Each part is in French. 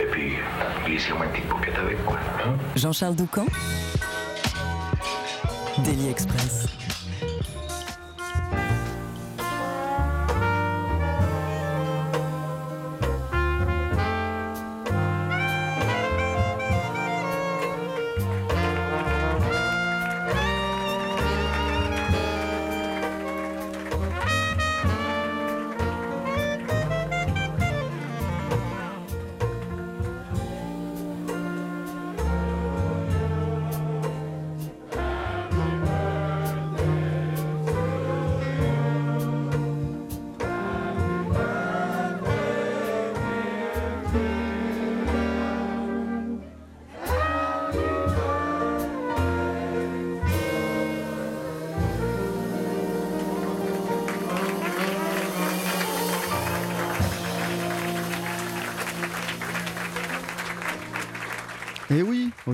Et puis, glissez-moi une petite paupiette avec, quoi. hein. Jean-Charles Doucan. Daily Express.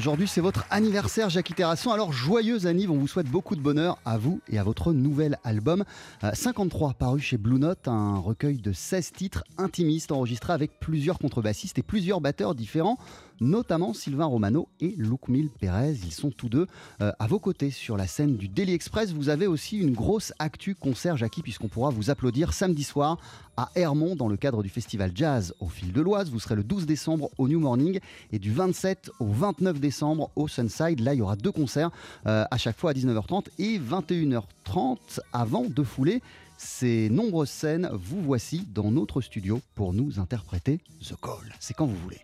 Aujourd'hui c'est votre anniversaire Jackie Terrasson, alors joyeux anniv, on vous souhaite beaucoup de bonheur à vous et à votre nouvel album. Euh, 53 paru chez Blue Note, un recueil de 16 titres intimistes enregistrés avec plusieurs contrebassistes et plusieurs batteurs différents, notamment Sylvain Romano et Mille Pérez. Ils sont tous deux euh, à vos côtés sur la scène du Daily Express. Vous avez aussi une grosse actu concert Jackie puisqu'on pourra vous applaudir samedi soir à Hermont dans le cadre du festival Jazz au fil de l'Oise. Vous serez le 12 décembre au New Morning et du 27 au 29 décembre au Sunside. Là, il y aura deux concerts euh, à chaque fois à 19h30 et 21h30 avant de fouler ces nombreuses scènes. Vous voici dans notre studio pour nous interpréter The Call. C'est quand vous voulez.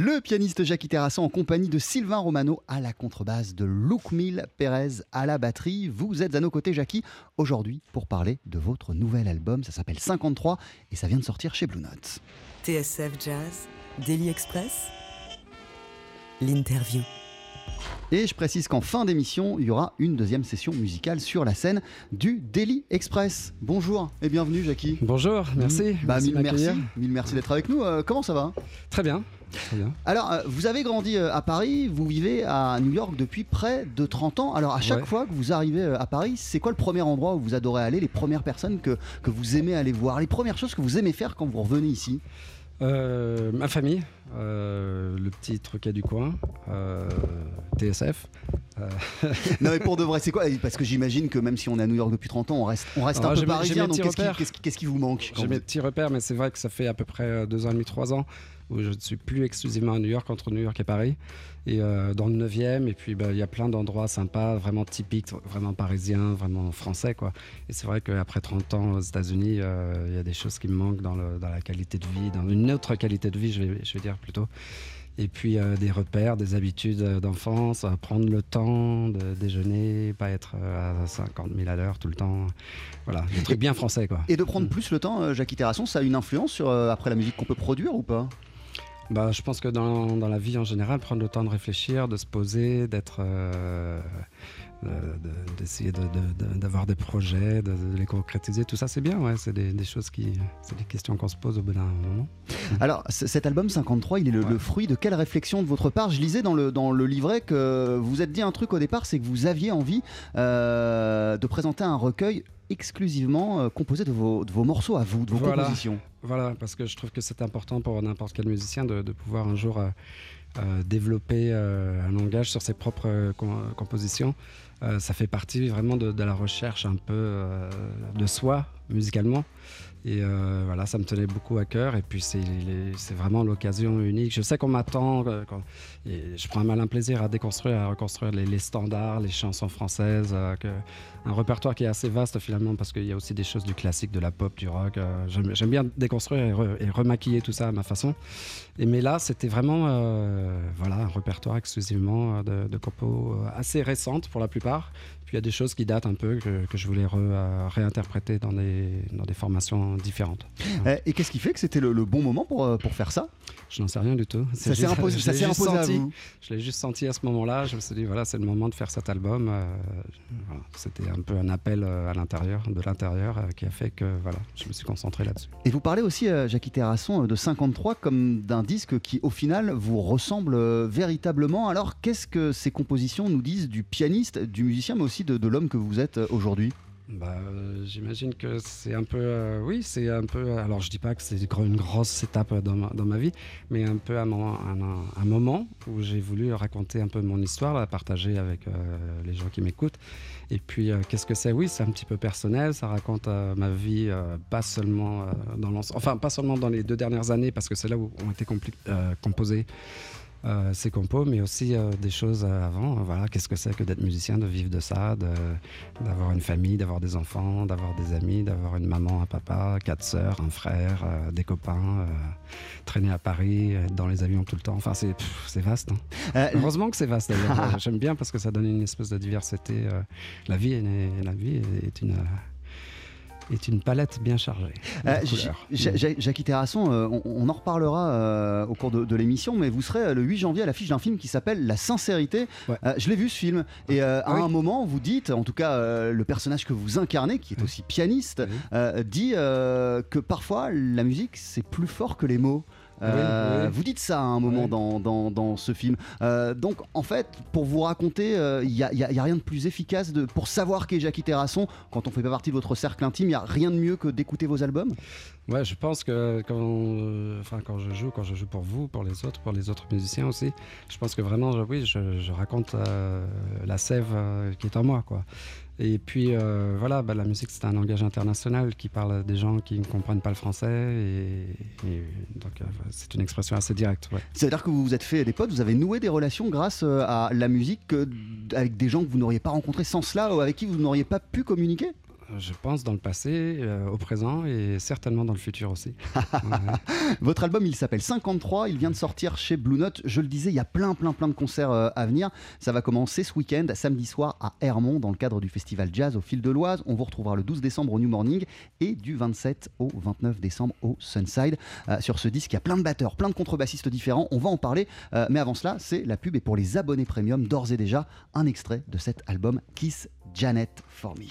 Le pianiste Jackie Terrasson en compagnie de Sylvain Romano à la contrebasse, de Loukmil Pérez à la batterie. Vous êtes à nos côtés, Jackie, aujourd'hui pour parler de votre nouvel album. Ça s'appelle 53 et ça vient de sortir chez Blue Note. TSF Jazz, Daily Express, l'interview. Et je précise qu'en fin d'émission, il y aura une deuxième session musicale sur la scène du Daily Express. Bonjour et bienvenue, Jackie. Bonjour, merci. Bah, merci mille merci d'être avec nous. Euh, comment ça va? Très bien. Bien. Alors, euh, vous avez grandi euh, à Paris, vous vivez à New York depuis près de 30 ans. Alors, à chaque Ouais. fois que vous arrivez euh, à Paris, c'est quoi le premier endroit où vous adorez aller, les premières personnes que, que vous aimez aller voir, les premières choses que vous aimez faire quand vous revenez ici? Ma famille, le petit truquet du coin, TSF. Non, mais pour de vrai, c'est quoi? Parce que j'imagine que même si on est à New York depuis 30 ans, on reste, on reste un peu parisien. Donc, qu'est-ce qui, vous manque J'ai mes petits repères, mais c'est vrai que ça fait à peu près deux ans et demi, trois ans où je ne suis plus exclusivement à New York, entre New York et Paris. Et euh, dans le 9e, et puis bah, il y a plein d'endroits sympas, vraiment typiques, vraiment parisiens, vraiment français. Quoi. Et c'est vrai qu'après 30 ans aux États-Unis, euh, il y a des choses qui me manquent dans, le- dans la qualité de vie, dans une autre qualité de vie, je vais, je vais dire plutôt. Et puis euh, des repères, des habitudes d'enfance, prendre le temps de déjeuner, pas être à 50 000 à l'heure tout le temps. Voilà, des trucs bien français quoi. Et de prendre plus le temps, Jackie Terrasson, ça a une influence sur après la musique qu'on peut produire ou pas? Bah, je pense que dans, dans la vie en général, prendre le temps de réfléchir, de se poser, d'être, euh, de- d'essayer de- de- de- d'avoir des projets, de, les concrétiser, tout ça c'est bien. Ouais, c'est des, des choses qui, c'est des questions qu'on se pose au bout d'un moment. Alors, cet album 53, il est le, Ouais. le fruit de quelle réflexion de votre part? Je lisais dans le, dans le livret que vous vous êtes dit un truc au départ, c'est que vous aviez envie euh, de présenter un recueil exclusivement euh, composé de vos, de vos morceaux à vous, de vos Voilà. compositions. Voilà, parce que je trouve que c'est important pour n'importe quel musicien de, de pouvoir un jour euh, euh, développer un langage sur ses propres com- compositions. Ça fait partie vraiment de, de la recherche un peu de soi musicalement. Et euh, voilà, ça me tenait beaucoup à cœur. Et puis c'est vraiment l'occasion unique. Je sais qu'on m'attend. euh, je prends un malin plaisir à déconstruire, à reconstruire les, standards, les chansons françaises. euh, un répertoire qui est assez vaste finalement parce qu'il y a aussi des choses du classique, de la pop, du rock. J'aime bien déconstruire et, re- et remaquiller tout ça à ma façon. Et mais là, c'était vraiment voilà, un répertoire exclusivement de, de assez récentes pour la plupart. Puis il y a des choses qui datent un peu que, que je voulais re- euh, réinterpréter dans des, dans des formations différentes. Euh, Et qu'est-ce qui fait que c'était le, le bon moment pour, euh, pour faire ça? Je n'en sais rien du tout. Ça s'est imposé, ça imposé à senti. vous Je l'ai juste senti à ce moment-là. Je me suis dit, voilà, c'est le moment de faire cet album. Euh, voilà. C'était un peu un appel à l'intérieur, de l'intérieur, euh, qui a fait que voilà, je me suis concentré là-dessus. Et vous parlez aussi, euh, Jackie Terrasson, de 53 comme d'un disque qui, au final, vous ressemble véritablement. Alors, qu'est-ce que ces compositions nous disent du pianiste, du musicien, mais aussi de, l'homme que vous êtes euh, aujourd'hui? Bah, euh, J'imagine que c'est un peu, euh, oui, c'est un peu. Alors, je dis pas que c'est une grosse étape dans ma, dans ma vie, mais un peu un un, moment où j'ai voulu raconter un peu mon histoire, la partager avec les gens qui m'écoutent. Et puis, qu'est-ce que c'est? Oui, c'est un petit peu personnel. Ça raconte ma vie, pas seulement dans enfin pas seulement dans les deux dernières années, parce que c'est là où ont été compli- euh, ces compos, mais aussi euh, des choses euh, avant. Voilà, qu'est-ce que c'est que d'être musicien, de vivre de ça, d'avoir une famille, d'avoir des enfants, d'avoir des amis, d'avoir une maman, un papa, quatre sœurs, un frère, euh, des copains, traîner à Paris, être dans les avions tout le temps. Enfin, c'est, vaste. hein. Heureusement que c'est vaste. J'aime bien parce que ça donne une espèce de diversité. la vie, est, la vie est une, est une palette bien chargée. Euh, Jackie Terrasson, euh, on, on en reparlera euh, au cours de, de l'émission, mais vous serez euh, le 8 janvier à l'affiche d'un film qui s'appelle La sincérité. Ouais. Je l'ai vu ce film, et à oui. un moment, vous dites, en tout cas, le personnage que vous incarnez, qui est aussi pianiste, Oui. dit que parfois la musique c'est plus fort que les mots. Euh, Oui, oui. Vous dites ça à un moment Oui. dans, dans- dans ce film. Euh, donc en fait, pour vous raconter, il n'y a, rien de plus efficace de, pour savoir qui est Jackie Terrasson. Quand on fait pas partie de votre cercle intime, il n'y a rien de mieux que d'écouter vos albums? Ouais, je pense que quand, euh, enfin, quand je joue, quand je joue pour vous, pour les autres, pour les autres musiciens aussi, je pense que vraiment, je- oui, je, je raconte euh, la sève euh, qui est en moi, quoi. Et puis euh, voilà, bah, la musique c'est un langage international qui parle des gens qui ne comprennent pas le français et, donc euh, c'est une expression assez directe. Ouais. C'est-à-dire que vous vous êtes fait des potes, vous avez noué des relations grâce euh, à la musique avec des gens que vous n'auriez pas rencontrés sans cela ou avec qui vous n'auriez pas pu communiquer? Je pense dans le passé, euh, au présent et certainement dans le futur aussi. Votre album, il s'appelle 53, il vient de sortir chez Blue Note. Je le disais, il y a plein, plein, plein de concerts euh, à venir. Ça va commencer ce week-end, samedi soir à Hermont, dans le cadre du festival Jazz au fil de l'Oise. On vous retrouvera le 12 décembre au New Morning et du 27 au 29 décembre au Sunside. Euh, sur ce disque, il y a plein de batteurs, plein de contrebassistes différents. On va en parler, mais avant cela, c'est la pub et pour les abonnés premium, d'ores et déjà, un extrait de cet album Kiss Janet for Me.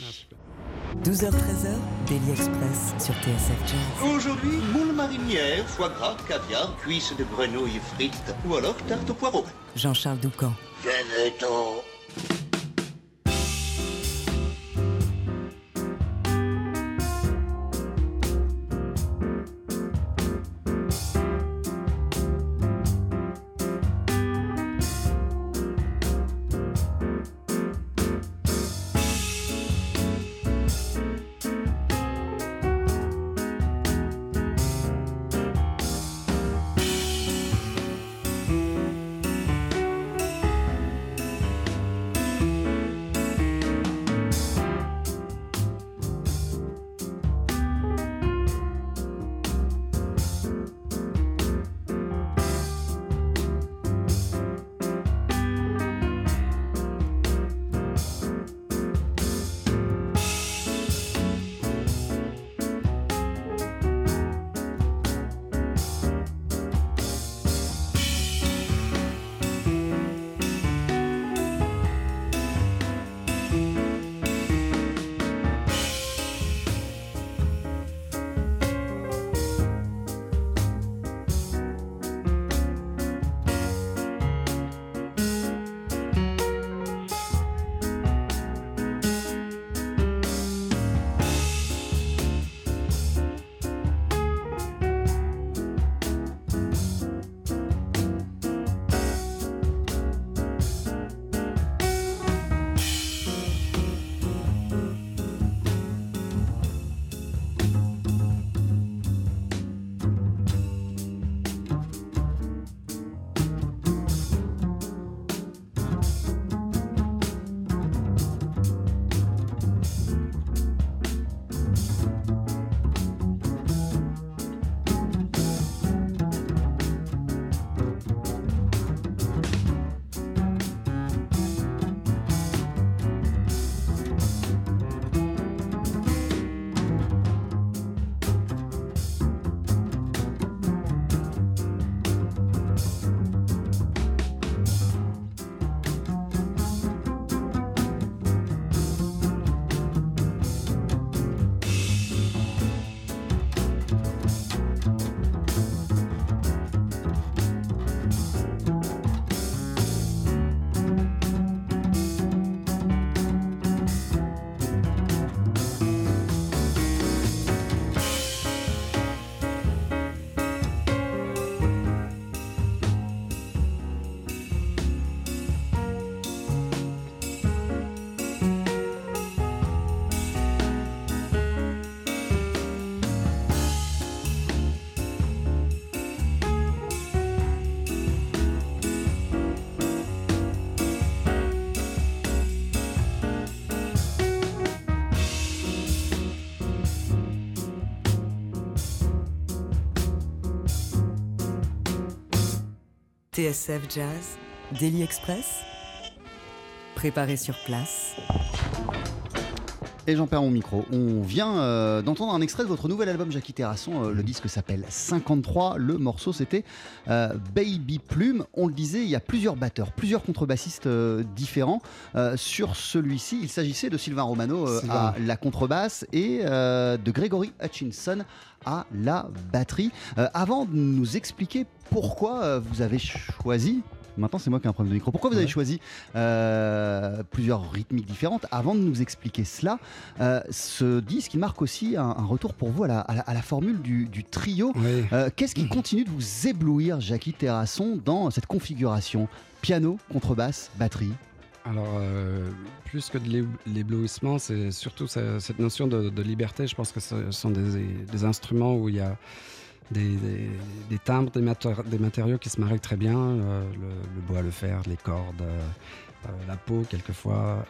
12h-13h, Daily Express sur TSF Jazz. Aujourd'hui, moule marinière, foie gras, caviar, cuisses de grenouille frites ou alors tarte au poireau. Jean-Charles Doucan. Venez-t'en TSF Jazz, Daily Express, préparé sur place. Et j'en perds mon micro. On vient euh, d'entendre un extrait de votre nouvel album Jackie Terrasson. Euh, le disque s'appelle 53. Le morceau c'était euh, Baby Plume. On le disait, il y a plusieurs batteurs, plusieurs contrebassistes différents. sur celui-ci, il s'agissait de Sylvain Romano à la contrebasse et de Gregory Hutchinson à la batterie. avant de nous expliquer pourquoi vous avez choisi Maintenant, c'est moi qui ai un problème de micro. Pourquoi vous avez choisi euh, plusieurs rythmiques différentes Avant de nous expliquer cela, euh, ce disque, il marque aussi un, retour pour vous à la, formule du, trio. Euh, qu'est-ce qui continue de vous éblouir, Jackie Terrasson, dans cette configuration Piano, contrebasse, batterie? Alors, plus que de l'éblouissement, c'est surtout cette notion de, liberté. Je pense que ce sont des instruments où il y a des, timbres, des, matériaux qui se marient très bien, euh, le, bois, le fer, les cordes, euh, euh, la peau quelquefois.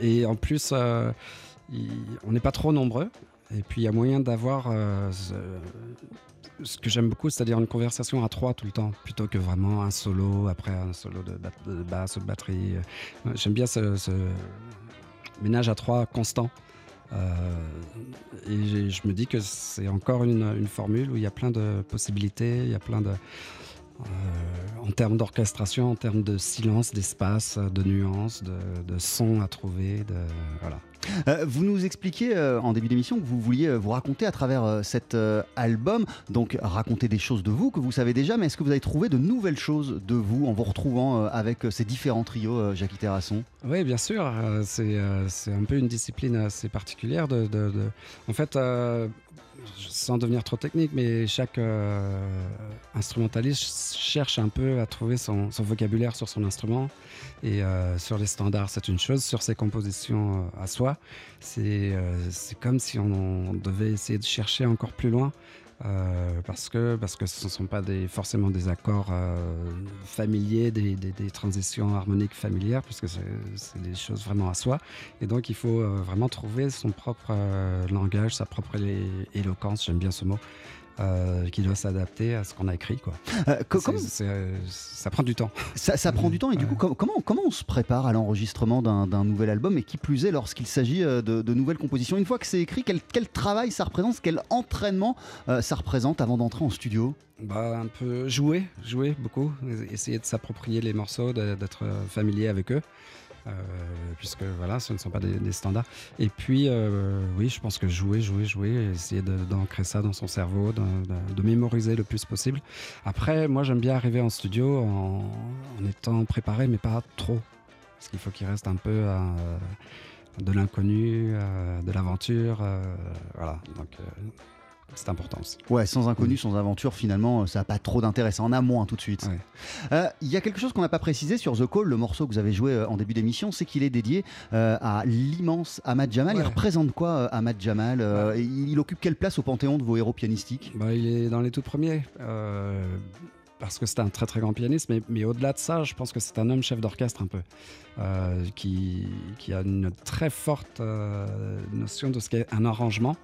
et en plus, on n'est pas trop nombreux. Et puis il y a moyen d'avoir ce, que j'aime beaucoup, c'est-à-dire une conversation à trois tout le temps, plutôt que vraiment un solo, après un solo de, basse ou de batterie. J'aime bien ce, ménage à trois constant. Et je me dis que c'est encore une, formule où il y a plein de possibilités, il y a plein de, euh, en termes d'orchestration, en termes de silence, d'espace, de nuances, de, de sons à trouver. Voilà. Euh, vous nous expliquiez euh, en début d'émission que vous vouliez vous raconter à travers cet album, donc raconter des choses de vous que vous savez déjà, mais est-ce que vous avez trouvé de nouvelles choses de vous en vous retrouvant avec ces différents trios, Jacques Terrasson? Oui, bien sûr. c'est un peu une discipline assez particulière. De En fait, sans devenir trop technique, mais chaque euh, instrumentaliste cherche un peu à trouver son, vocabulaire sur son instrument. Et euh, sur les standards, c'est une chose. Sur ses compositions euh, à soi, c'est comme si on, devait essayer de chercher encore plus loin. Euh, parce que parce que ce ne sont pas des, forcément des accords euh, familiers, des, des, transitions harmoniques familières, puisque c'est des choses vraiment à soi. Et donc il faut euh, vraiment trouver son propre langage, sa propre éloquence, j'aime bien ce mot, euh, qui doit s'adapter à ce qu'on a écrit. Quoi. Euh, euh, ça prend du temps. Ça, prend du temps et du coup, comment, comment on se prépare à l'enregistrement d'un nouvel album et qui plus est lorsqu'il s'agit de, nouvelles compositions? Une fois que c'est écrit, quel, quel, travail ça représente Quel entraînement ça représente avant d'entrer en studio? Bah, un peu jouer, jouer beaucoup, essayer de s'approprier les morceaux, d'être familier avec eux. Euh, puisque voilà, ce ne sont pas des, standards. Et puis, euh, oui, je pense que jouer, jouer, jouer, essayer d'ancrer ça dans son cerveau, de, mémoriser le plus possible. Après, moi, j'aime bien arriver en studio en, étant préparé, mais pas trop, parce qu'il faut qu'il reste un peu euh, de l'inconnu, de l'aventure, voilà. Donc c'est important aussi. Ouais, sans inconnu, sans aventure, finalement, ça n'a pas trop d'intérêt. Ça en a moins tout de suite. Euh, il y a quelque chose qu'on n'a pas précisé sur The Call, le morceau que vous avez joué euh, en début d'émission, c'est qu'il est dédié euh, à l'immense Ahmad Jamal. Il représente quoi, Ahmad Jamal il, occupe quelle place au panthéon de vos héros pianistiques? Bah, Il est dans les tout premiers parce que c'est un très très grand pianiste, mais, mais au-delà de ça, je pense que c'est un homme chef d'orchestre un peu, qui, qui, a une très forte notion de ce qu'est un arrangement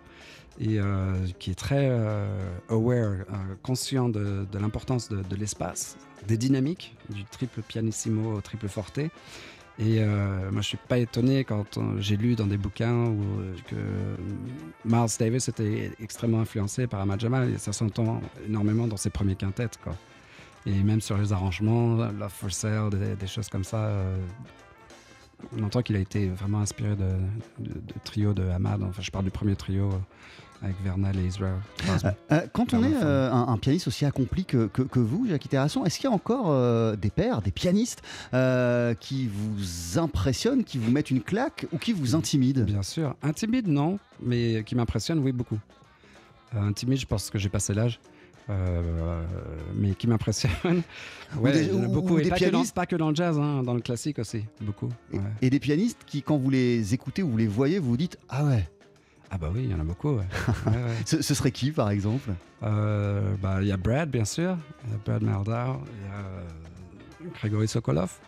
et euh, qui est très euh, aware, euh, conscient de, l'importance de, l'espace, des dynamiques, du triple pianissimo au triple forte. Et moi, je suis pas étonné quand j'ai lu dans des bouquins que Miles Davis était extrêmement influencé par Ahmad Jamal, ça s'entend énormément dans ses premiers quintettes. Quoi. Et même sur les arrangements, Love for Sale, des, choses comme ça, on entend qu'il a été vraiment inspiré de, de, trio de Ahmad. Enfin, je parle du premier trio avec Vernal et Israel. Euh, euh, quand on est euh, un, pianiste aussi accompli que, que, vous, Jacques Terrasson, est-ce qu'il y a encore des pères, des pianistes qui vous impressionnent, qui vous mettent une claque ou qui vous intimident? Bien sûr. Intimide, non, mais qui m'impressionnent, oui, beaucoup. intimide, je pense que j'ai passé l'âge. mais qui m'impressionne. Ouais, beaucoup. et pas, que dans, pas, que dans, le jazz, hein, dans le classique aussi, beaucoup. Et, des pianistes qui, quand vous les écoutez ou vous les voyez, vous vous dites Ah ouais, ah bah oui, il y en a beaucoup. ce, serait qui par exemple? Euh, bah, Il y a Brad bien sûr, il y a Brad Merdau, il y a euh, Grégory Sokolov,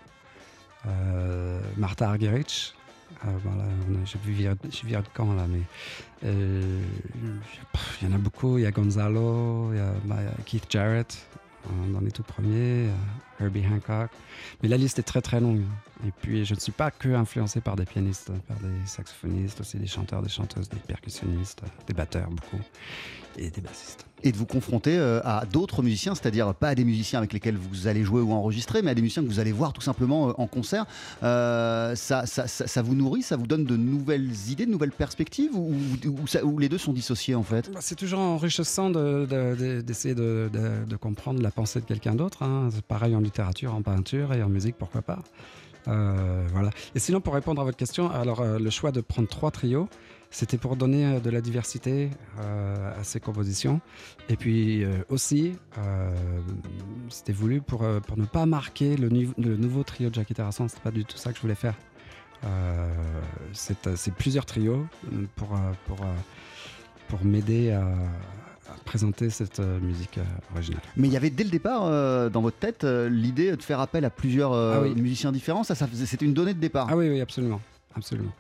euh, Martha Argerich. j'ai vu virer de camp là, mais il y en a beaucoup. Il y a Gonzalo, il y a bah, Keith Jarrett dans les tout premiers, Herbie Hancock. Mais la liste est très très longue. Et puis, je ne suis pas que influencé par des pianistes, par des saxophonistes, aussi des chanteurs, des chanteuses, des percussionnistes, des batteurs beaucoup, et des bassistes. Et de vous confronter euh, à d'autres musiciens, c'est-à-dire pas à des musiciens avec lesquels vous allez jouer ou enregistrer, mais à des musiciens que vous allez voir tout simplement euh, en concert. Euh, ça, ça, vous nourrit, ça vous donne de nouvelles idées, de nouvelles perspectives, ou, ou, les deux sont dissociés en fait? Bah, C'est toujours enrichissant d'essayer de, de, comprendre la pensée de quelqu'un d'autre. Hein. C'est pareil en littérature, en peinture et en musique, pourquoi pas. Euh, voilà. Et sinon, pour répondre à votre question, alors euh, le choix de prendre trois trios, c'était pour donner euh, de la diversité à ces compositions. Et puis aussi, c'était voulu pour, pour ne pas marquer le, le nouveau trio de Jackie Terrasson. C'était pas du tout ça que je voulais faire. c'est plusieurs trios pour, pour, pour m'aider à présenter cette euh, musique euh, originale. Mais il y avait dès le départ euh, dans votre tête l'idée de faire appel à plusieurs ah musiciens différents. Ça, ça c'était une donnée de départ. Ah oui, oui, absolument, absolument.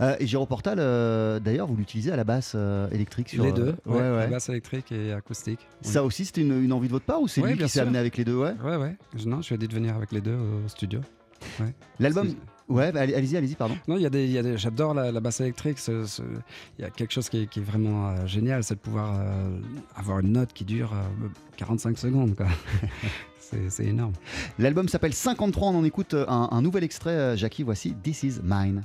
Euh, et Giro Portal, euh, d'ailleurs, vous l'utilisez à la basse euh, électrique sur les deux, ouais, ouais, ouais. basse électrique et acoustique. oui. Ça aussi, c'était une, une envie de votre part ou c'est lui qui s'est amené avec les deux ouais? Ouais, ouais. Je- Non, je lui ai dit de venir avec les deux au studio. L'album. Ouais, bah, allez- allez-y, allez-y, pardon. Non, il y a des, des- j'adore la, la basse électrique. Il y a quelque chose qui est, qui est vraiment euh, génial, c'est de pouvoir euh, avoir une note qui dure euh, 45 secondes. quoi. c'est, énorme. L'album s'appelle 53, on en écoute euh, un, un nouvel extrait, Jackie, voici This Is Mine.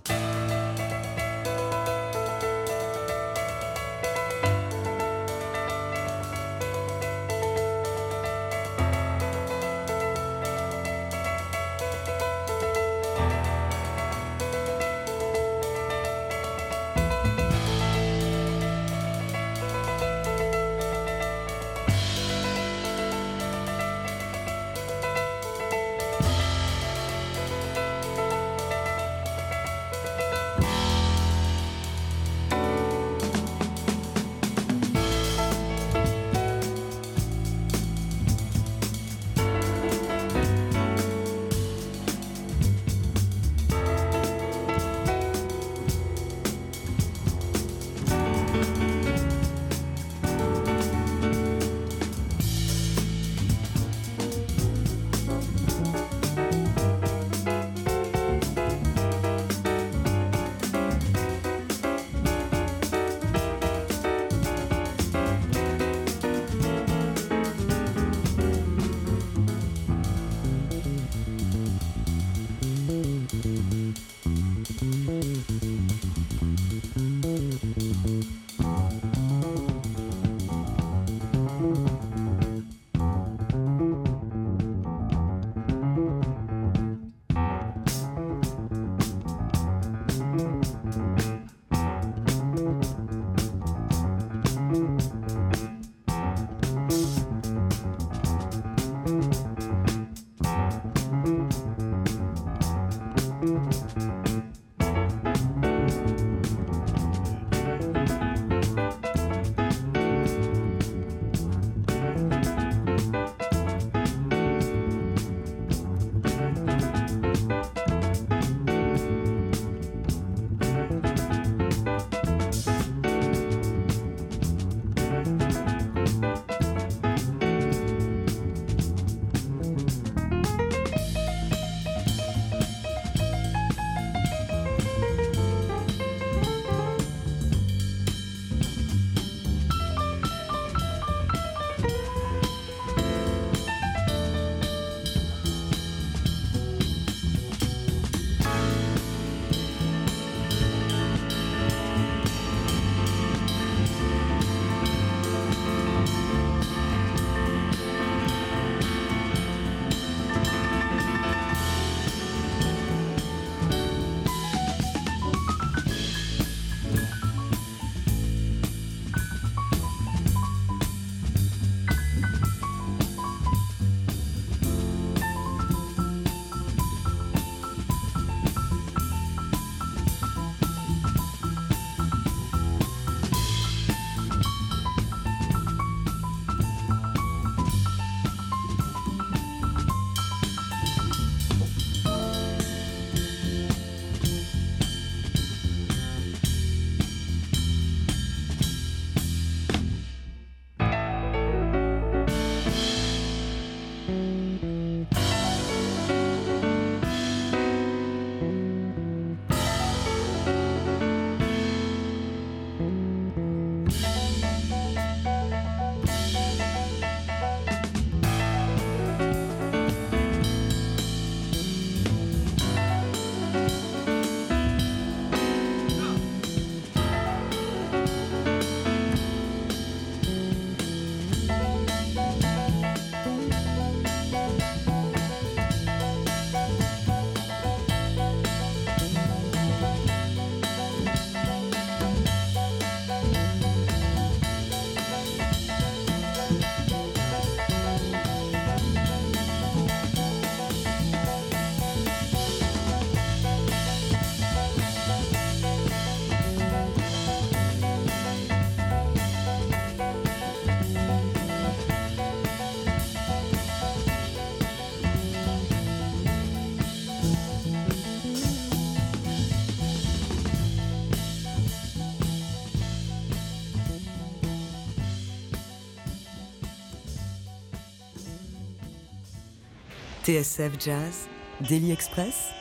Thank you. TSF Jazz, Daily Express,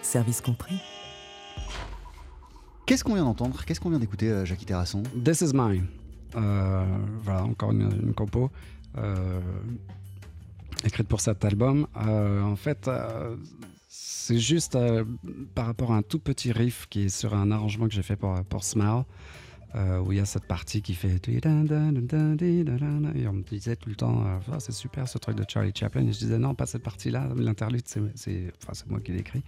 service compris. Qu'est-ce qu'on vient d'entendre? Qu'est-ce qu'on vient d'écouter, euh, Jackie Terrasson? This is mine. Euh, voilà, encore une, une compo euh, écrite pour cet album. Euh, en fait, euh, c'est juste euh, par rapport à un tout petit riff qui est sur un arrangement que j'ai fait pour, pour Smile. Euh, où il y a cette partie qui fait et on me disait tout le temps Ah, c'est super ce truc de Charlie Chaplin. Et je disais non pas cette partie là l'interlude c'est enfin, c'est moi qui l'ai écrit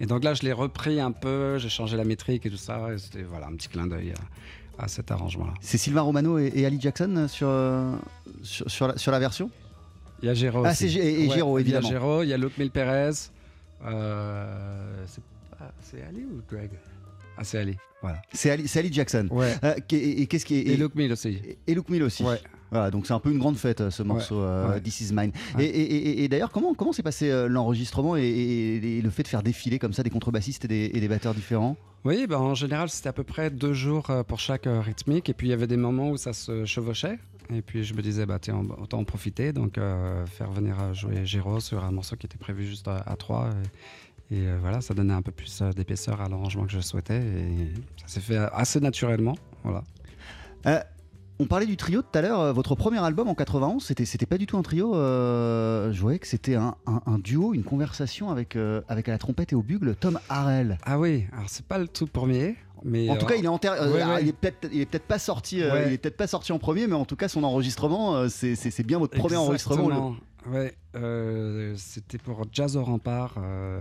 et donc là je l'ai repris un peu. J'ai changé la métrique et tout ça. Et c'était voilà un petit clin d'œil à, à cet arrangement là C'est Sylvain Romano et, et Ali Jackson euh, sur, sur, sur la, sur la version? Il y a Géro Ah, c'est et- et Géraud, évidemment. il y a Géraud il y a Luke Mil Perez euh, c'est pas- c'est Ali ou Greg? Ah c'est Ali voilà C'est Ali, Jackson. ouais Euh, et, et qu'est-ce qui est et, Luke Mil aussi et- et Luke Mill aussi. ouais Voilà, donc c'est un peu une grande fête euh, ce morceau euh, ouais. This Is Mine. Et, et- et- et d'ailleurs, comment comment s'est passé euh, l'enregistrement et, et- et le fait de faire défiler comme ça des contrebassistes et des, et des batteurs différents? Oui, ben, en général, c'était à peu près deux jours pour chaque rythmique. Et puis, il y avait des moments où ça se chevauchait. Et puis, je me disais, bah, tiens, autant en profiter. Donc, faire venir jouer Géraud sur un morceau qui était prévu juste à, à trois. Et, euh, voilà, ça donnait un peu plus euh, d'épaisseur à l'arrangement que je souhaitais. Et ça s'est fait assez naturellement. Voilà. Euh, On parlait du trio tout à l'heure. Votre premier album en 91, c'était c'était pas du tout un trio. euh, je voyais que c'était un, un- un duo, une conversation avec avec à la trompette et au bugle Tom Harrell. Ah oui, alors c'est pas le tout premier. Mais En tout euh, cas, il est en ter- ouais, alors, ouais. il est peut-être il est peut-être pas sorti. euh. Il est peut-être pas sorti en premier, mais en tout cas, son enregistrement, euh, c'est c'est- c'est bien votre premier enregistrement. Ouais, euh, c'était pour Jazz au Rempart. euh,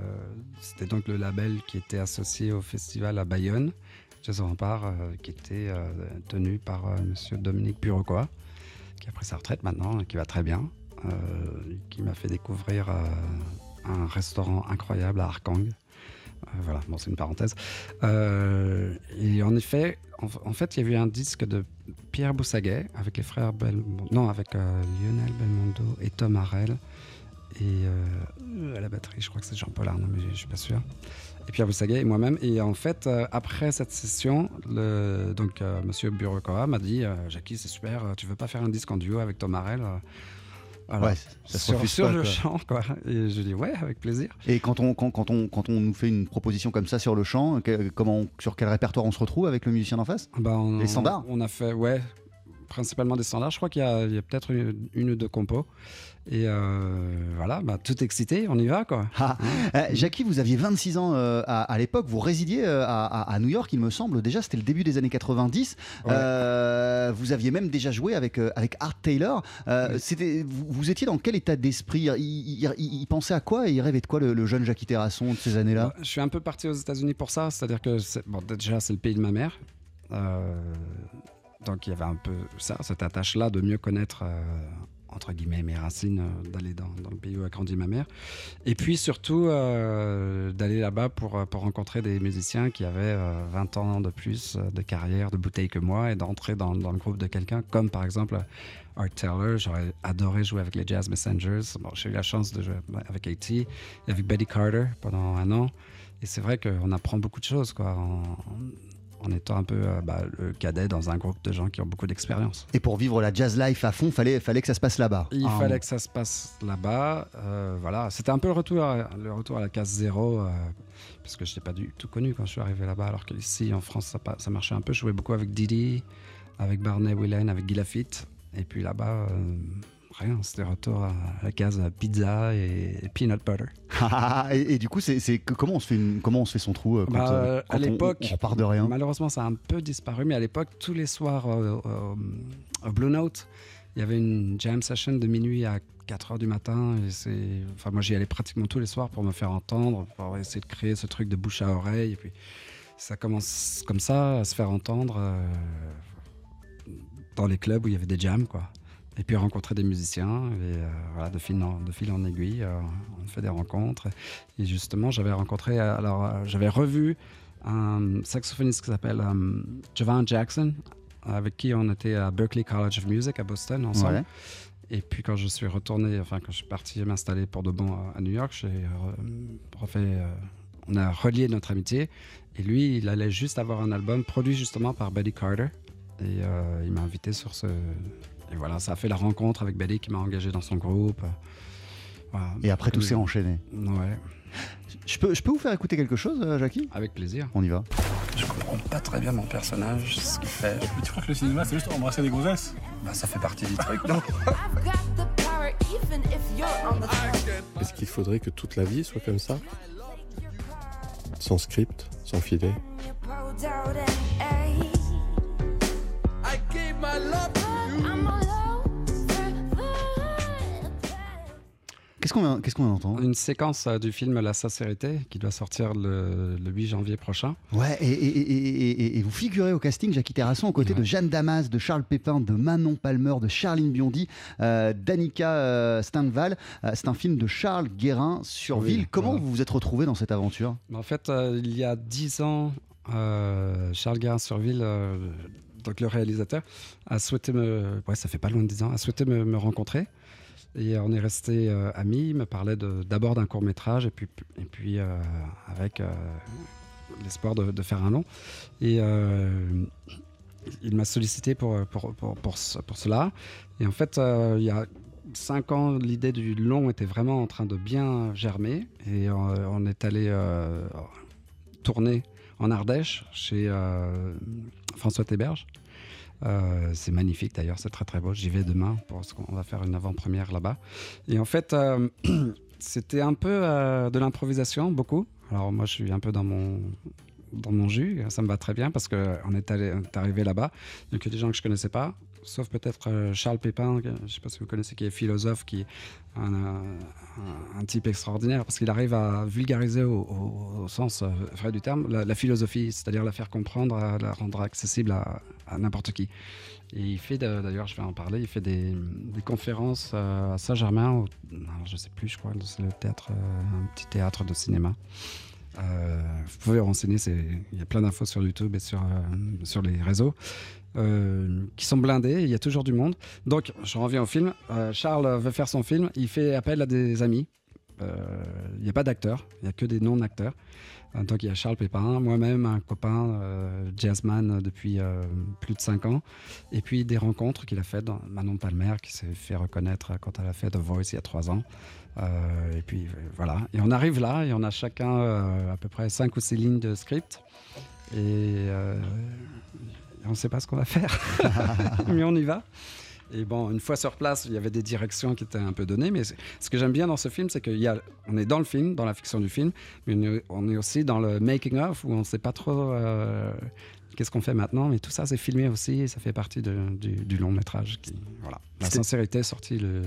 c'était donc le label qui était associé au festival à Bayonne, Jazz au Rempart, euh, qui était tenu par Monsieur Dominique Bureaucois, qui a pris sa retraite maintenant qui va très bien, qui m'a fait découvrir un restaurant incroyable à Arkang. Euh, voilà, bon, c'est une parenthèse. Euh, et en effet, en, fait, il y a eu un disque de Pierre Boussaguet avec les frères Belmondo, non, avec euh, Lionel Belmondo et Tom Harrell. Et à la batterie, je crois que c'est Jean-Paul Arnaud, mais je, je suis pas sûr. Et Pierre Boussaguet et moi-même. Et en fait, après cette session, le, donc Monsieur Bureaucoa m'a dit Jackie, c'est super, tu veux pas faire un disque en duo avec Tom Harrell euh, voilà. Ouais, ça sur, refuse sur pas, le quoi. champ, quoi. Et je dis ouais, avec plaisir. Et quand on, quand, quand on, quand on nous fait une proposition comme ça sur le champ, que- comment, on- sur quel répertoire on se retrouve avec le musicien d'en face? Bah, on- Les standards? On a fait, ouais, principalement des standards. Je crois qu'il y a, il y a peut-être une, une ou deux compos. Et euh, voilà, bah, tout excité, on y va, quoi. Ah, euh, Jackie, vous aviez 26 ans euh, à, à l'époque, vous résidiez à, New York, il me semble. Déjà, c'était le début des années 90. Ouais. Vous aviez même déjà joué avec, avec Art Taylor. C'était, vous, vous étiez dans quel état d'esprit? Il, il- il- il pensait à quoi et il rêvait de quoi, le, le jeune Jackie Terrasson de ces années-là? Bah, Je suis un peu parti aux États-Unis pour ça, c'est-à-dire que bon, déjà c'est le pays de ma mère, donc il y avait un peu ça, cette attache-là de mieux connaître entre guillemets mes racines, euh, d'aller dans, le pays où a grandi ma mère, et puis surtout euh, d'aller là-bas pour, euh, pour rencontrer des musiciens qui avaient euh, 20 ans de plus de carrière, de bouteille que moi, et d'entrer dans, le groupe de quelqu'un comme par exemple Art Taylor. J'aurais adoré jouer avec les Jazz Messengers. J'ai eu la chance de jouer avec A.T. et avec Betty Carter pendant un an. Et c'est vrai qu'on apprend beaucoup de choses quoi, en étant un peu euh, bah, le cadet dans un groupe de gens qui ont beaucoup d'expérience. Et pour vivre la jazz life à fond, fallait, fallait que ça se passe là-bas. Il Ah, fallait que ça se passe là-bas. euh, voilà, c'était un peu le retour, à, le retour à la case zéro, euh, parce que je n'étais pas du tout connu quand je suis arrivé là-bas, alors qu'ici en France ça, ça marchait un peu. Je jouais beaucoup avec Didi, avec Barney Whelan, avec Guy Lafitte, et puis là-bas. Rien, c'était retour à la case pizza et, et peanut butter. et, et du coup, c'est, comment, on se fait une- comment on se fait son trou euh, quand, Bah, euh, à quand on- l'époque, on, repart de rien? Malheureusement, ça a un peu disparu, mais à l'époque, tous les soirs euh, euh, au Blue Note, il y avait une jam session de minuit à 4 heures du matin. Et c'est... Enfin, moi, j'y allais pratiquement tous les soirs pour me faire entendre, pour essayer de créer ce truc de bouche à oreille. Et puis, ça commence comme ça à se faire entendre dans les clubs où il y avait des jams, quoi. Et puis rencontrer des musiciens, et euh, voilà, de fil en, de fil en aiguille, euh, on fait des rencontres. Et justement, j'avais rencontré, alors euh, j'avais revu un saxophoniste qui s'appelle Javan Jackson, avec qui on était à Berklee College of Music à Boston ensemble. Ouais. Et puis quand je suis retourné, enfin quand je suis parti m'installer pour de bon à- à New York, j'ai refait, on a relié notre amitié. Et lui, il allait juste avoir un album produit justement par Betty Carter. Et il m'a invité sur ce. Et voilà, ça a fait la rencontre avec Betty qui m'a engagé dans son groupe. Voilà. Et après, tout Oui. s'est enchaîné. Ouais, Je peux, je peux vous faire écouter quelque chose, euh, Jackie? Avec plaisir. On y va. Je comprends pas très bien mon personnage, ce qu'il fait. Mais tu crois que le cinéma, c'est juste embrasser des gonzesses Bah, ça fait partie du truc, non I've got the power even if you're on the phone. Est-ce qu'il faudrait que toute la vie soit comme ça? Sans script, sans filet Qu'est-ce qu'on d'entendre? Une séquence euh, du film La Sincérité qui doit sortir le, le 8 janvier prochain. Ouais, et, et- et- et- et vous figurez au casting Jackie Terrasson aux côtés Ouais. de Jeanne Damas, de Charles Pépin, de Manon Palmer, de Charline Biondi, euh, d'Annika euh, Steinval. Euh, c'est un film de Charles Guérin sur Oui, Ville. Comment vous vous êtes retrouvé dans cette aventure? En fait, il y a 10 ans, Charles Guérin-Surville, donc le réalisateur, a souhaité me. Ouais, ça fait pas loin de 10 ans, a souhaité me, me rencontrer. Et on est resté euh, amis. Il me parlait d'abord d'un court métrage et puis, euh, avec euh, l'espoir de, faire un long. Et il m'a sollicité pour, pour, pour, pour, ce- pour cela. Et en fait, il y a cinq ans, l'idée du long était vraiment en train de bien germer. Et on est allé tourner en Ardèche chez François Théberge. Euh, c'est magnifique d'ailleurs, c'est très très beau. J'y vais demain parce qu'on va faire une avant-première là-bas. Et en fait, euh, c'était un peu euh, de l'improvisation, beaucoup. Alors moi, je suis un peu dans mon dans mon jus, ça me va très bien parce qu'on est, est arrivé là-bas. Il n'y a des gens que je connaissais pas, sauf peut-être euh, Charles Pépin, je ne sais pas si vous connaissez, qui est philosophe, qui est un, type extraordinaire parce qu'il arrive à vulgariser au, sens euh, vrai du terme la, philosophie, c'est-à-dire la faire comprendre, la rendre accessible à, n'importe qui. Et il fait, d'ailleurs, je vais en parler, il fait des, des conférences euh, à Saint-Germain, je sais plus, je crois, c'est le théâtre, un petit théâtre de cinéma. Euh, vous pouvez renseigner, il y a plein d'infos sur YouTube et sur, euh, sur les réseaux euh, qui sont blindés, il y a toujours du monde. Donc, je reviens au film. Charles veut faire son film, il fait appel à des amis. Il n'y a pas d'acteurs, il n'y a que des non-acteurs. Donc, il y a Charles Pépin, moi-même, un copain euh, jazzman depuis euh, plus de 5 ans, et puis des rencontres qu'il a faites, Manon Palmer, qui s'est fait reconnaître quand elle a fait The Voice il y a 3 ans. Euh, et puis voilà. Et on arrive là et on a chacun euh, à peu près 5 ou 6 lignes de script. Et on ne sait pas ce qu'on va faire. mais on y va. Et bon, une fois sur place, il y avait des directions qui étaient un peu données. Mais ce que j'aime bien dans ce film, c'est qu'on est dans le film, dans la fiction du film, mais on est, on est aussi dans le making of où on ne sait pas trop euh, qu'est-ce qu'on fait maintenant. Mais tout ça, c'est filmé aussi et ça fait partie de- du, du long métrage. Qui, voilà. La sincérité est sortie le,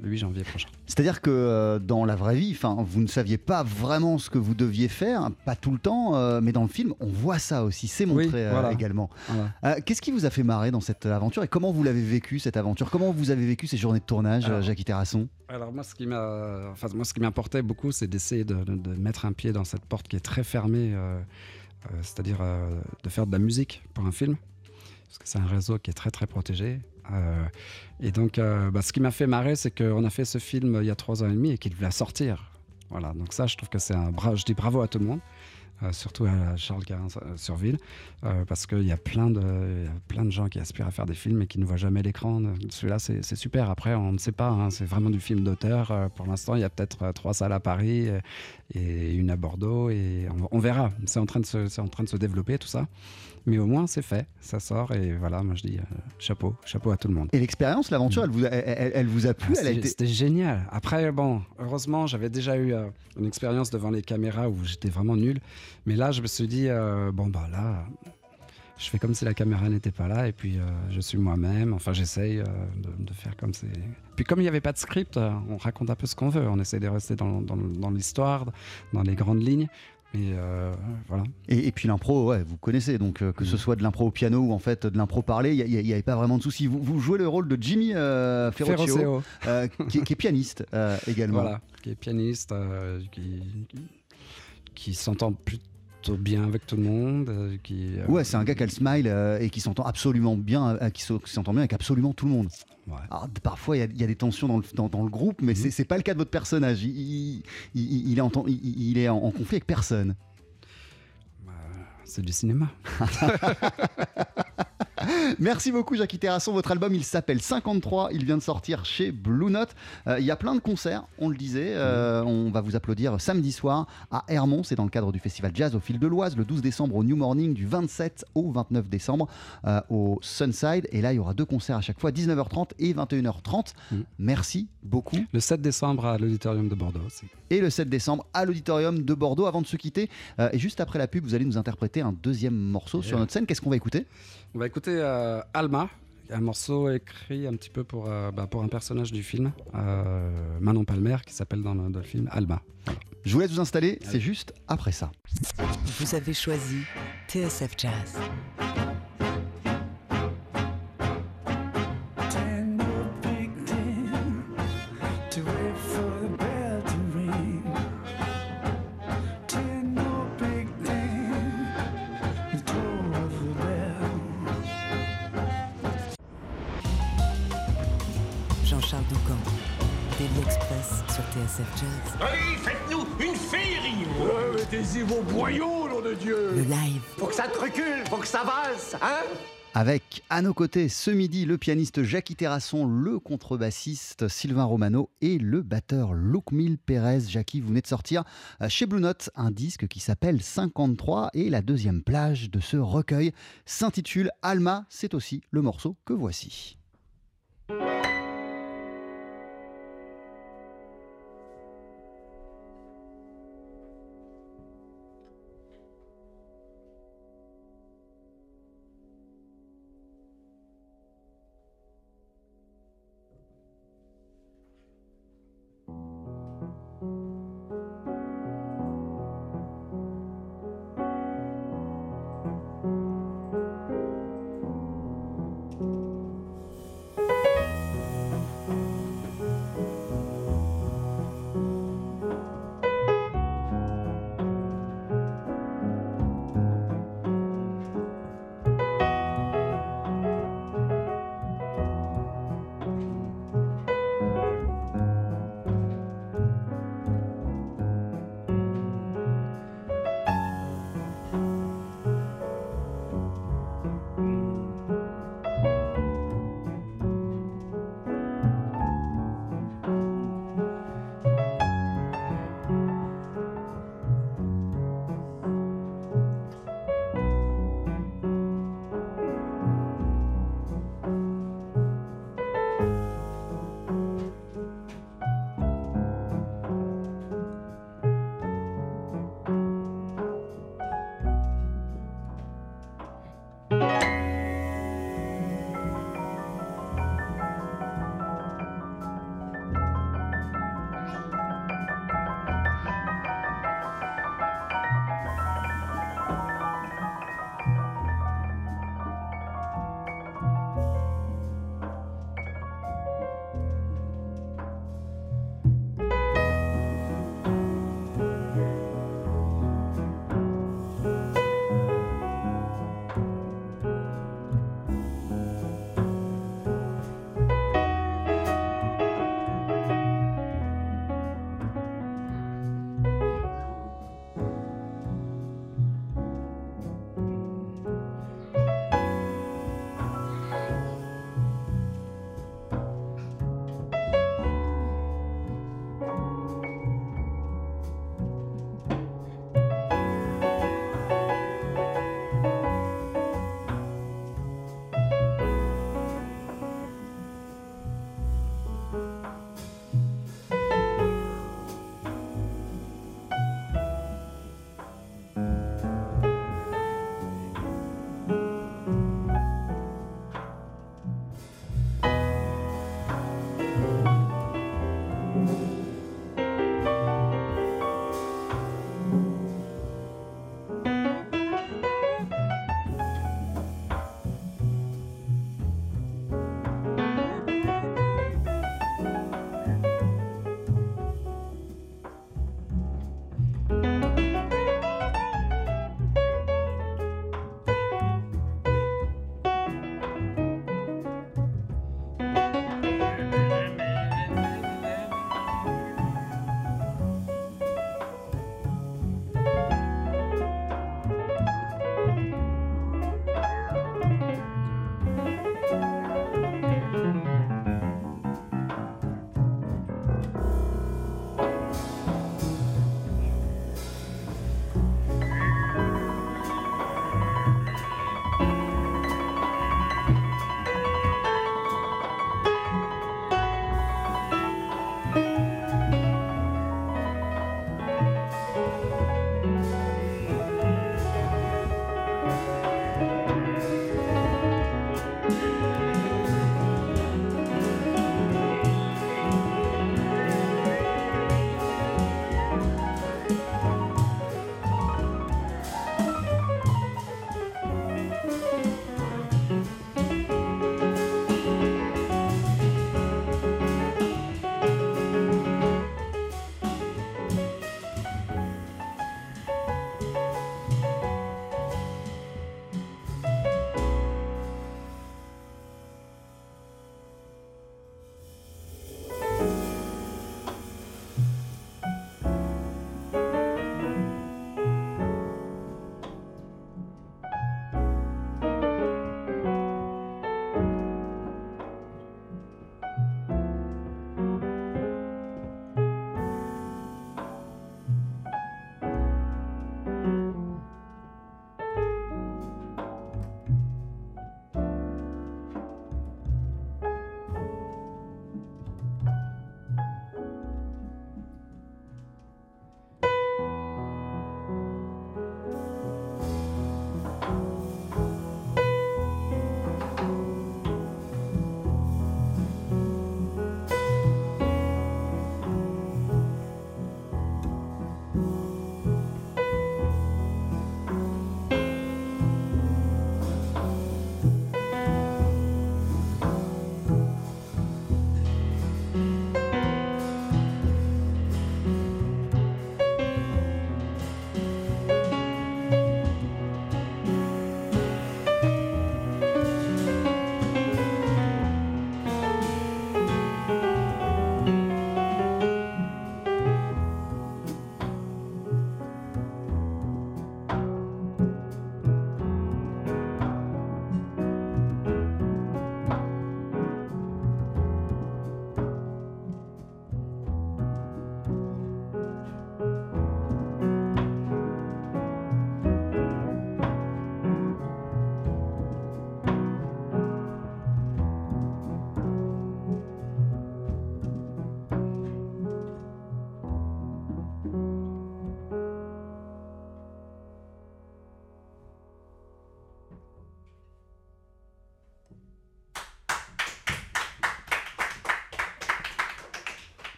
le 8 janvier prochain. C'est-à-dire que euh, dans la vraie vie, vous ne saviez pas vraiment ce que vous deviez faire, pas tout le temps, euh, mais dans le film, on voit ça aussi, c'est montré Oui, euh, également. Voilà. Qu'est-ce qui vous a fait marrer dans cette aventure et comment vous l'avez vécu cette aventure? Comment vous avez vécu ces journées de tournage, Alors, Jackie Terrasson? Alors moi, ce qui m'a, enfin moi, ce qui m'importait beaucoup, c'est d'essayer de, de- de mettre un pied dans cette porte qui est très fermée, c'est-à-dire euh, de faire de la musique pour un film, parce que c'est un réseau qui est très très protégé. Euh, et donc, euh, bah, ce qui m'a fait marrer, c'est qu'on a fait ce film il y a trois ans et demi et qu'il va sortir. Voilà. Donc ça, je trouve que c'est un bravo. Je dis bravo à tout le monde. Euh, surtout à Charles Garin euh, euh, parce qu'il y, a plein de- plein de gens qui aspirent à faire des films et qui ne voient jamais l'écran. Celui-là, c'est super. Après, on ne sait pas, hein, c'est vraiment du film d'auteur. Pour l'instant, il y a peut-être trois salles à Paris et une à Bordeaux, et on, on verra. C'est en, en train de se développer, tout ça. Mais au moins, c'est fait, ça sort, et voilà, moi je dis euh, chapeau, chapeau à tout le monde. Et l'expérience, l'aventure, elle, vous a- elle, elle- vous a plu Ah, été... C'était génial. Après, bon, heureusement, j'avais déjà eu euh, une expérience devant les caméras où j'étais vraiment nul. Mais là, je me suis dit, euh, bon, bah là, je fais comme si la caméra n'était pas là et puis je suis moi-même. Enfin, j'essaye de, de faire comme c'est. Puis, comme il n'y avait pas de script, on raconte un peu ce qu'on veut. On essaie de rester dans, dans- dans l'histoire, dans les grandes lignes. Euh, voilà. Et, et puis l'impro, ouais, vous connaissez, donc euh, que ce Mm. soit de l'impro au piano ou en fait de l'impro parlé, il n'y avait pas vraiment de souci. Vous, vous jouez le rôle de Jimmy euh, euh, qui, est- qui est pianiste également. Voilà, qui est pianiste, qui, qui, qui s'entend plutôt bien avec tout le monde. euh, qui, euh, Ouais, c'est un gars qui a le smile euh, et qui s'entend absolument bien, qui s'entend bien avec absolument tout le monde. ouais. Alors, d- parfois, il y a- il y, a des tensions dans le, dans, dans le groupe, mais c'est c'est pas le cas de votre personnage. Il, il- est, en, il- il est en, en conflit avec personne. Bah, c'est du cinéma. Merci beaucoup Jackie Terrasson. Votre album il s'appelle 53. Il vient de sortir chez Blue Note. Euh, il y a plein de concerts, on le disait. Euh, on va vous applaudir samedi soir à Hermont. C'est dans le cadre du festival Jazz au fil de l'Oise. Le 12 décembre au New Morning. Du 27 au 29 décembre euh, au Sunside. Et là il y aura deux concerts à chaque fois 19h30 et 21h30. Merci beaucoup. Le 7 décembre à l'Auditorium de Bordeaux aussi. Et le 7 décembre à l'Auditorium de Bordeaux. Avant de se quitter, et juste après la pub, vous allez nous interpréter un deuxième morceau sur notre scène. Qu'est-ce qu'on va écouter? On va écouter euh, Alma, un morceau écrit un petit peu pour, euh, bah, pour un personnage du film, euh, Manon Palmer, qui s'appelle dans, le- dans le film Alma. Voilà. Je vous laisse vous installer, c'est juste après ça. Vous avez choisi TSF Jazz. Faut que ça hein? Avec à nos côtés ce midi le pianiste Jackie Terrasson, le contrebassiste Sylvain Romano et le batteur Luc Mille Pérez. Jackie, vous venez de sortir euh, chez Blue Note un disque qui s'appelle 53 et la deuxième plage de ce recueil s'intitule Alma. C'est aussi le morceau que voici.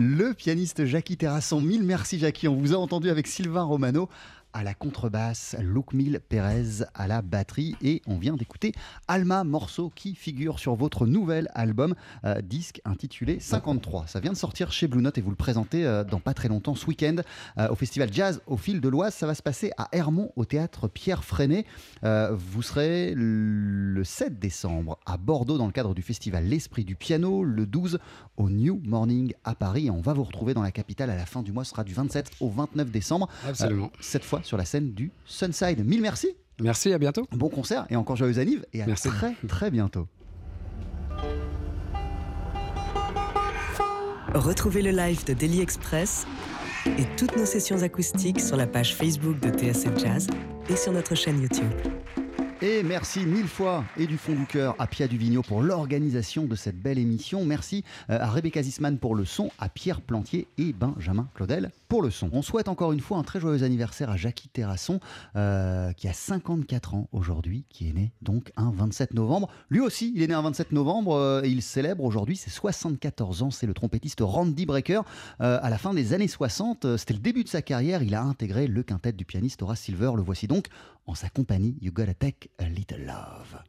Le pianiste Jackie Terrasson. Mille merci Jackie. On vous a entendu avec Sylvain Romano à la contrebasse, Mille Pérez à la batterie et on vient d'écouter Alma, morceau qui figure sur votre nouvel album, euh, disque intitulé 53. Ça vient de sortir chez Blue Note et vous le présentez euh, dans pas très longtemps ce week-end euh, au festival Jazz au fil de l'Oise. Ça va se passer à Hermont au théâtre Pierre Freinet. vous serez le 7 décembre à Bordeaux dans le cadre du festival L'Esprit du Piano, le 12 au New Morning à Paris et on va vous retrouver dans la capitale à la fin du mois. Ce sera du 27 au 29 décembre. Absolument. cette fois sur la scène du Sunside. Mille merci. Merci, à bientôt. Bon concert et encore joyeux anniv et à très très bientôt. Retrouvez le live de Daily Express et toutes nos sessions acoustiques sur la page Facebook de TSF Jazz et sur notre chaîne YouTube. Et merci mille fois et du fond du cœur à Pia Duvigneau pour l'organisation de cette belle émission. Merci euh, à Rebecca Zisman pour le son, à Pierre Plantier et Benjamin Claudel pour le son. On souhaite encore une fois un très joyeux anniversaire à Jackie Terrasson euh, qui a 54 ans aujourd'hui, qui est né donc un 27 novembre. Lui aussi, il est né un 27 novembre euh, et il célèbre aujourd'hui ses 74 ans. C'est le trompettiste Randy Brecker. à la fin des années 60, c'était le début de sa carrière. Il a intégré le quintet du pianiste Horace Silver. Le voici donc en sa compagnie. You Gotta Take a Little Love.